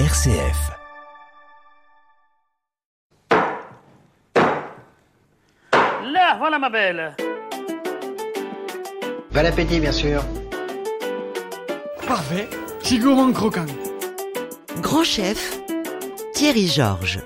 RCF. Là, voilà ma belle. Bon appétit, bien sûr. Parfait, c'est gourmand croquant. Grand chef, Thierry Georges.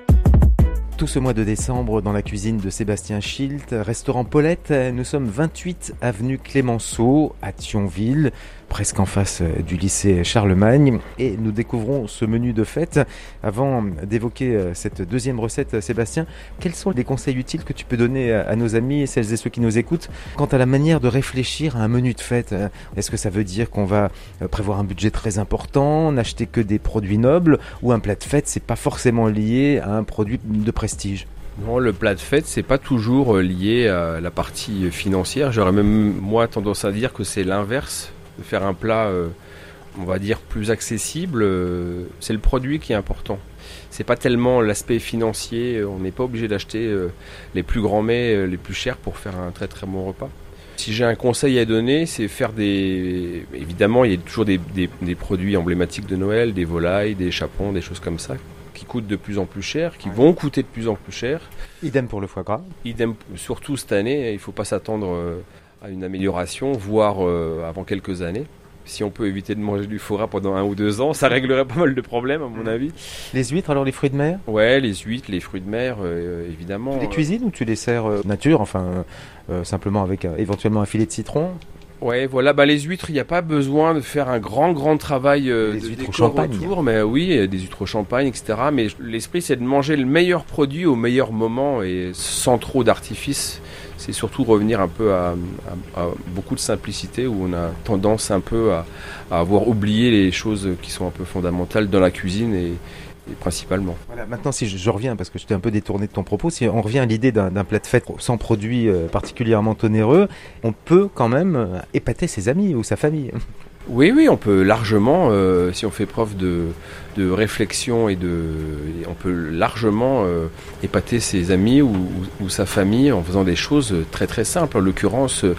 Tout ce mois de décembre, dans la cuisine de Sébastien Schilt, restaurant Paulette, nous sommes 28 avenue Clémenceau, à Thionville, presque en face euh, du lycée Charlemagne. Et nous découvrons ce menu de fête. Avant d'évoquer euh, cette deuxième recette, Sébastien, quels sont les conseils utiles que tu peux donner à nos amis et celles et ceux qui nous écoutent? Quant à la manière de réfléchir à un menu de fête Est-ce que ça veut dire qu'on va euh, prévoir un budget très important, n'acheter que des produits nobles, ou un plat de fête, c'est pas forcément lié à un produit de prestige le plat de fête, c'est pas toujours lié à la partie financière. J'aurais même, moi, tendance à dire que c'est l'inverse faire un plat, euh, on va dire, plus accessible, euh, c'est le produit qui est important. C'est pas tellement l'aspect financier, on n'est pas obligé d'acheter euh, les plus grands mets, les plus chers pour faire un très très bon repas. Si j'ai un conseil à donner, c'est faire des. Évidemment, il y a toujours des, des, produits emblématiques de Noël, des volailles, des chapons, des choses comme ça, qui coûtent de plus en plus cher, qui vont coûter de plus en plus cher. Idem pour le foie gras. Idem, surtout cette année, il ne faut pas s'attendre à une amélioration, voire euh, avant quelques années. Si on peut éviter de manger du foie pendant un ou deux ans, ça réglerait pas mal de problèmes, à mon mm. avis. Les huîtres, alors les fruits de mer? Ouais, les huîtres, les fruits de mer, euh, évidemment. Tu les cuisines ou tu les sers euh, nature, enfin simplement avec éventuellement un filet de citron? Ouais, voilà, bah les huîtres, il n'y a pas besoin de faire un grand, grand travail des huîtres au champagne. Autour, mais oui, des huîtres au champagne, etc. Mais l'esprit, c'est de manger le meilleur produit au meilleur moment et sans trop d'artifice c'est surtout revenir un peu à, beaucoup de simplicité où on a tendance un peu à, avoir oublié les choses qui sont un peu fondamentales dans la cuisine et, principalement. Voilà, maintenant si je, reviens, parce que je t'ai un peu détourné de ton propos, si on revient à l'idée d'un plat de fête sans produit euh, particulièrement onéreux, on peut quand même euh, épater ses amis ou sa famille. Oui, oui, on peut largement, euh, si on fait preuve de, réflexion et de, on peut largement euh, épater ses amis ou, sa famille en faisant des choses très très simples. En l'occurrence, euh,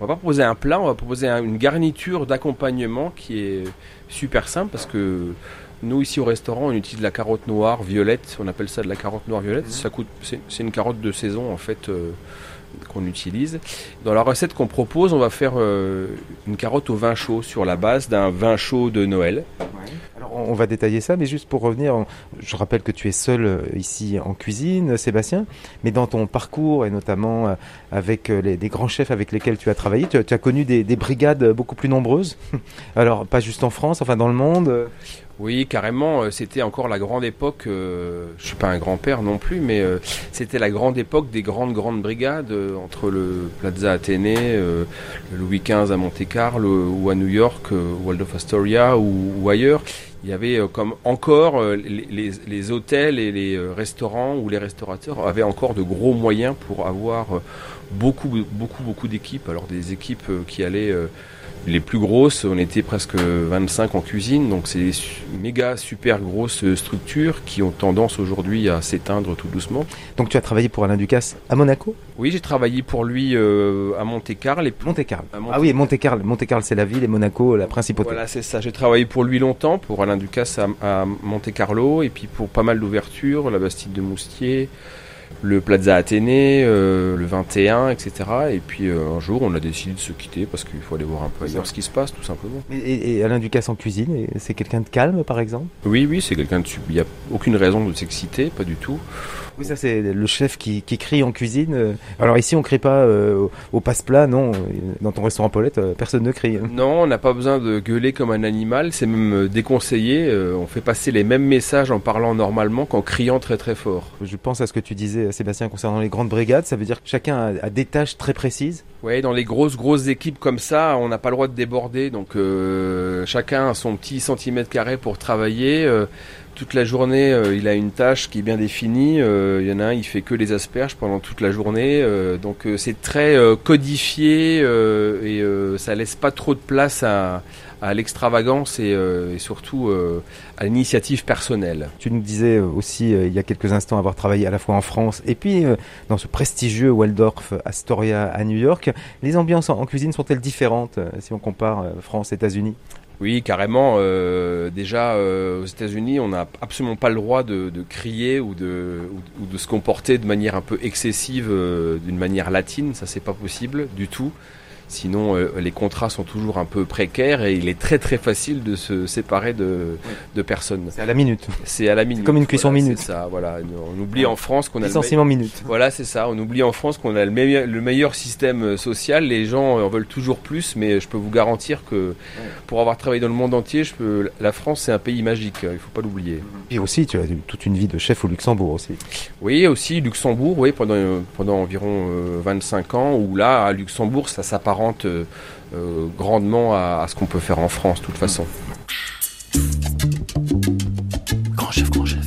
on va pas proposer un plat, on va proposer une garniture d'accompagnement qui est super simple parce que nous ici au restaurant, on utilise la carotte noire violette, on appelle ça de la carotte noire violette. Ça coûte, c'est une carotte de saison en fait qu'on utilise. Dans la recette qu'on propose, on va faire euh, une carotte au vin chaud sur la base d'un vin chaud de Noël. On va détailler ça, mais juste pour revenir, je rappelle que tu es seul euh, ici en cuisine, Sébastien, mais dans ton parcours et notamment euh, avec les, des grands chefs avec lesquels tu as travaillé, tu, as connu des, des, brigades beaucoup plus nombreuses. Alors pas juste en France, enfin dans le monde. Oui, carrément. Euh, c'était encore la grande époque. Euh, je suis pas un grand-père non plus, mais euh, c'était la grande époque des grandes grandes brigades entre le Plaza Athénée, Louis XV à Monte Carlo ou à New York, Waldorf Astoria ou, ailleurs. Il y avait comme encore les, les, hôtels et les restaurants ou les restaurateurs avaient encore de gros moyens pour avoir beaucoup beaucoup beaucoup d'équipes. Alors des équipes qui allaient les plus grosses, on était presque 25 en cuisine, donc c'est des méga super grosses structures qui ont tendance aujourd'hui à s'éteindre tout doucement. Donc tu as travaillé pour Alain Ducasse à Monaco? Oui, j'ai travaillé pour lui euh, à Monte-Carlo. Monte-Carlo. Ah oui, Monte-Carlo. Monte-Carlo, c'est la ville et Monaco, la principauté. Voilà, c'est ça. J'ai travaillé pour lui longtemps, pour Alain Ducasse à, à Monte-Carlo, et puis pour pas mal d'ouvertures, la Bastide de Moustier le Plaza Athénée, euh, le 21, etc. Et puis euh, un jour, on a décidé de se quitter parce qu'il faut aller voir un peu ailleurs ce qui se passe, tout simplement. Et, Alain Ducasse en cuisine, c'est quelqu'un de calme, par exemple? Oui, oui, c'est quelqu'un de... Il n'y a aucune raison de s'exciter, pas du tout. Oui, ça c'est le chef qui, qui, crie en cuisine. Alors ici, on crie pas euh, au passe-plat, non. Dans ton restaurant Paulette, personne ne crie. Non, on n'a pas besoin de gueuler comme un animal. C'est même déconseillé. on fait passer les mêmes messages en parlant normalement qu'en criant très très fort. Je pense à ce que tu disais Sébastien, concernant les grandes brigades, ça veut dire que chacun a, des tâches très précises Oui, dans les grosses, grosses équipes comme ça, on n'a pas le droit de déborder, donc euh, chacun a son petit centimètre carré pour travailler. Euh, toute la journée, euh, il a une tâche qui est bien définie. il y en a un, il fait que les asperges pendant toute la journée. donc c'est très codifié et ça laisse pas trop de place à, l'extravagance et, euh, surtout euh, à l'initiative personnelle. Tu nous disais aussi euh, il y a quelques instants avoir travaillé à la fois en France et puis dans ce prestigieux Waldorf Astoria à New York. Les ambiances en, cuisine sont-elles différentes si on compare France-États-Unis Oui, carrément. euh, déjà, euh, aux États-Unis, on n'a absolument pas le droit de, crier ou de, ou, ou de se comporter de manière un peu excessive, euh, d'une manière latine. Ça, c'est pas possible du tout. Sinon, euh, les contrats sont toujours un peu précaires et il est très très facile de se séparer de, de personnes. C'est à la minute. C'est à la minute. comme une cuisson Voilà, minute. Ça, voilà. On oublie en France qu'on a le Licenciement minute. voilà, c'est ça. On oublie en France qu'on a le meilleur, le meilleur système euh, social. Les gens euh, en veulent toujours plus, mais je peux vous garantir que pour avoir travaillé dans le monde entier, je peux, la France, c'est un pays magique. Il faut pas l'oublier. Et aussi, tu as eu toute une vie de chef au Luxembourg aussi. Oui, aussi Luxembourg, oui, pendant, euh, pendant environ euh, 25 ans, où là, à Luxembourg, ça s'apparente euh, euh, grandement à, à ce qu'on peut faire en France, de toute façon. Grand chef, grand chef.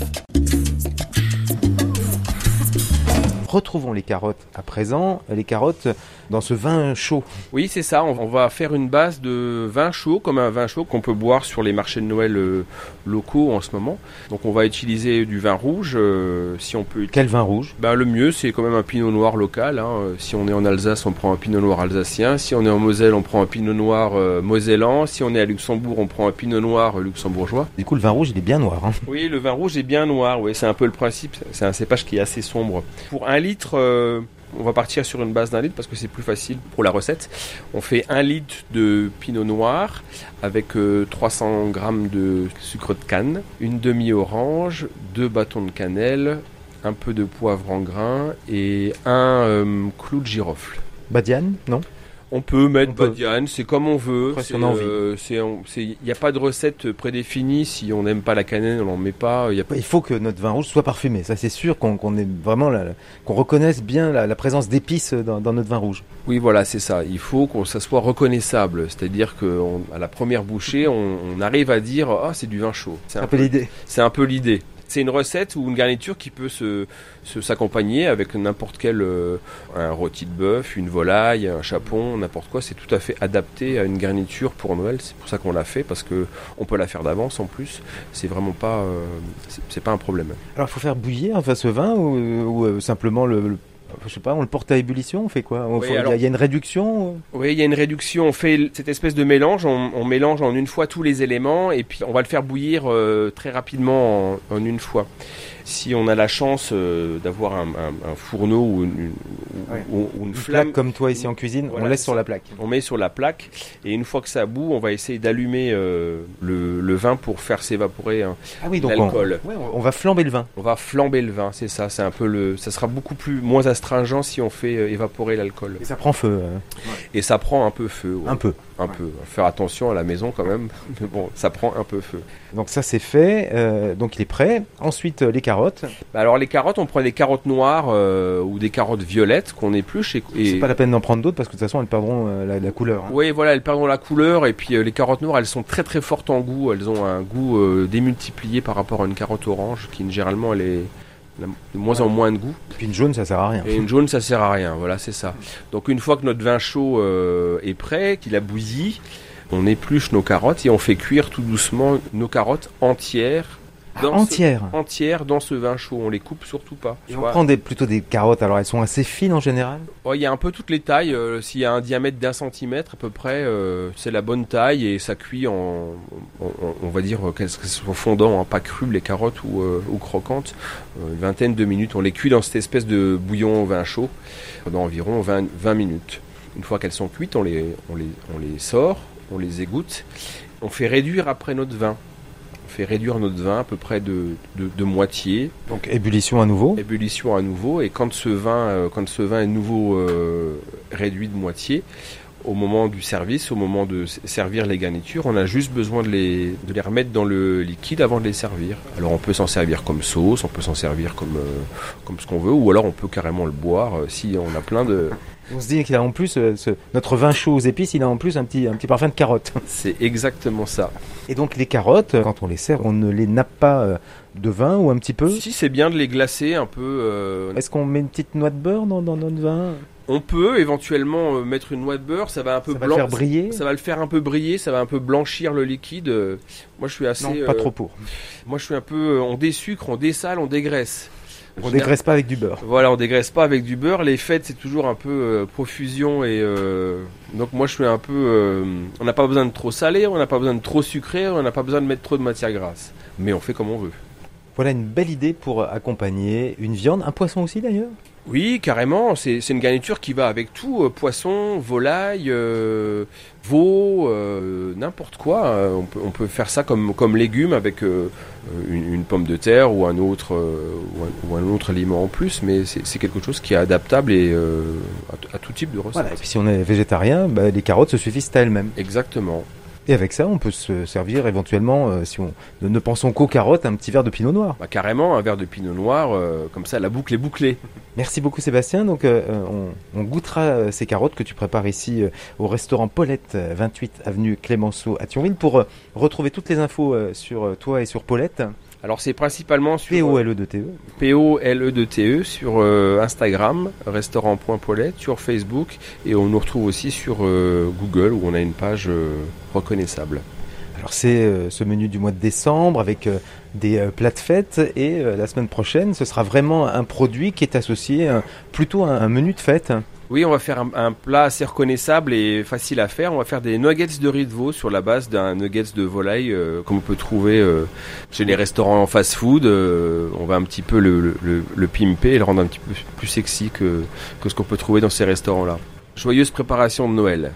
Retrouvons les carottes à présent. Les carottes dans ce vin chaud. Oui, c'est ça. On, va faire une base de vin chaud, comme un vin chaud qu'on peut boire sur les marchés de Noël euh, locaux en ce moment. Donc, on va utiliser du vin rouge, euh, si on peut. Quel vin rouge? Ben, le mieux, c'est quand même un pinot noir local. hein. Euh, Si on est en Alsace, on prend un pinot noir alsacien. Si on est en Moselle, on prend un pinot noir euh, mosellan. Si on est à Luxembourg, on prend un pinot noir luxembourgeois. Du coup, le vin rouge, il est bien noir. hein. Oui, le vin rouge est bien noir. Oui, c'est un peu le principe. C'est un cépage qui est assez sombre. Pour un litre, on va partir sur une base d'un litre parce que c'est plus facile pour la recette. On fait un litre de pinot noir avec euh, 300 grammes de sucre de canne, une demi-orange, deux bâtons de cannelle, un peu de poivre en grains et un euh, clou de girofle. Badiane Non? On peut mettre badiane, c'est comme on veut. Euh, Il n'y a pas de recette prédéfinie. Si on n'aime pas la cannelle, on n'en met pas. Il y a pas- Il faut que notre vin rouge soit parfumé. Ça, c'est sûr qu'on qu'on vraiment qu'on reconnaisse bien la, la présence d'épices dans, dans notre vin rouge. Oui, voilà, c'est ça. Il faut que ça soit reconnaissable. C'est-à-dire qu'à la première bouchée, on, on arrive à dire Ah, c'est du vin chaud. C'est un, un peu peu, l'idée. c'est un peu l'idée. C'est une recette ou une garniture qui peut se s'accompagner avec n'importe quel euh, rôti de bœuf, une volaille, un chapon, n'importe quoi. C'est tout à fait adapté à une garniture pour Noël. C'est pour ça qu'on l'a fait parce que on peut la faire d'avance en plus. C'est vraiment pas euh, un problème. Alors, il faut faire bouillir enfin, ce vin ou, euh, simplement le, le- je sais pas, on le porte à ébullition, on fait quoi On Oui, faut- Il y a- alors- il y a une réduction ou- Oui, il y a une réduction. On fait cette espèce de mélange. On, on mélange en une fois tous les éléments et puis on va le faire bouillir euh, très rapidement en, en une fois. Si on a la chance euh, d'avoir un, un- un fourneau ou une, une- ou- Ouais. ou- ou une Une flamme, plaque comme toi ici en cuisine, Voilà, on laisse sur la plaque. on met sur la plaque et une fois que ça bout, on va essayer d'allumer euh, le, le vin pour faire s'évaporer. hein. Ah oui, donc on, L'alcool. ouais, on- on va flamber le vin. On va flamber le vin, c'est ça. C'est un peu le. Ça sera beaucoup plus moins astringent si on fait euh, évaporer l'alcool. Et ça prend feu, euh, Et ça prend un peu feu. ouais. un peu. Un peu. Faire attention à la maison quand même. Mais bon, ça prend un peu feu. Donc ça c'est fait, euh, donc il est prêt. Ensuite euh, les carottes, Bah alors les carottes, on prend des carottes noires euh, ou des carottes violettes qu'on épluche et, et- c'est pas la peine d'en prendre d'autres parce que de toute façon elles perdront la, la couleur. hein. oui voilà, elles perdront la couleur et puis les carottes noires, elles sont très très fortes en goût. Elles ont un goût démultiplié par rapport à une carotte orange qui généralement elle est de moins en moins de goût. Et puis une jaune ça sert à rien. Et une jaune, ça sert à rien. Voilà, c'est ça. Donc une fois que notre vin chaud euh, est prêt, qu'il a bouilli, on épluche nos carottes et on fait cuire tout doucement nos carottes entières. Dans ce- Entière. entières dans ce vin chaud. On les coupe surtout pas. Et on vois. prend des, plutôt des carottes, alors elles sont assez fines en général? Ouais, Il y a un peu toutes les tailles. euh, S'il y a un diamètre d'un centimètre à peu près, euh, c'est la bonne taille et ça cuit en, on, on- on va dire qu'elles soient fondant, hein, pas crues les carottes ou, euh, ou croquantes. Une vingtaine de minutes. On les cuit dans cette espèce de bouillon au vin chaud pendant environ 20, 20 minutes. Une fois qu'elles sont cuites, on les, on les, on les sort, on les égoutte. On fait réduire après notre vin. On fait réduire notre vin à peu près de, de, de moitié Donc ébullition à nouveau. ébullition à nouveau et quand ce vin euh, quand ce vin est nouveau euh, réduit de moitié au moment du service au moment de servir les garnitures on a juste besoin de les de les remettre dans le liquide avant de les servir alors on peut s'en servir comme sauce on peut s'en servir comme euh, comme ce qu'on veut ou alors on peut carrément le boire euh, si on a plein de On se dit qu'il a en plus euh, ce- notre vin chaud aux épices, il a en plus un petit un petit parfum de carotte. c'est exactement ça Et donc les carottes, quand on les sert, on ne les nappe pas de vin ou un petit peu? si c'est bien de les glacer un peu Est-ce qu'on met une petite noix de beurre dans, dans notre vin? On peut éventuellement euh, mettre une noix de beurre ça va un peu Ça va le faire briller Ça va le faire un peu briller, ça va un peu blanchir le liquide. Euh, Moi, je suis assez. Non, pas euh, trop pour. Moi, je suis un peu. On désucre, on dessale, on dégraisse. On dégraisse pas avec du beurre. Voilà, on dégraisse pas avec du beurre. Les fêtes, c'est toujours un peu euh, profusion et euh, donc moi je suis un peu. euh, on n'a pas besoin de trop salé, on n'a pas besoin de trop sucré, on n'a pas besoin de mettre trop de matière grasse. Mais on fait comme on veut. Voilà une belle idée pour accompagner une viande, un poisson aussi d'ailleurs? Oui, carrément. C'est une garniture qui va avec tout euh, poisson, volaille, euh, veau, euh, n'importe quoi. Euh, on, peut, on peut faire ça comme comme légume avec euh, une, une pomme de terre ou un autre ou, un, ou un autre aliment en plus. Mais c'est quelque chose qui est adaptable et à, tout type de recette. Voilà. Et puis si on est végétarien, bah, les carottes se suffisent à elles-mêmes. Exactement. Et avec ça, on peut se servir éventuellement, euh, si on ne, ne pensons qu'aux carottes, un petit verre de pinot noir. Bah, carrément, un verre de pinot noir, euh, comme ça la boucle est bouclée. Merci beaucoup Sébastien. Donc euh, on, on goûtera ces carottes que tu prépares ici au restaurant Paulette, euh, 28 avenue Clémenceau à Thionville. Pour retrouver toutes les infos sur toi et sur Paulette, Alors c'est principalement sur P-O-L-E-D-T-E. P-O-L-E-D-T-E sur euh, Instagram, restaurant.paulette, sur Facebook et on nous retrouve aussi sur euh, Google où on a une page euh, reconnaissable. Alors c'est euh, ce menu du mois de décembre avec euh, des euh, plats de fête et euh, la semaine prochaine, ce sera vraiment un produit qui est associé euh, plutôt à un menu de fête. Oui, on va faire un, plat assez reconnaissable et facile à faire. On va faire des nuggets de riz de veau sur la base d'un nuggets de volaille euh, comme on peut trouver euh, chez les restaurants en fast-food. Euh, on va un petit peu le, le, le- le pimper et le rendre un petit peu plus sexy que, que ce qu'on peut trouver dans ces restaurants-là. Joyeuse préparation de Noël.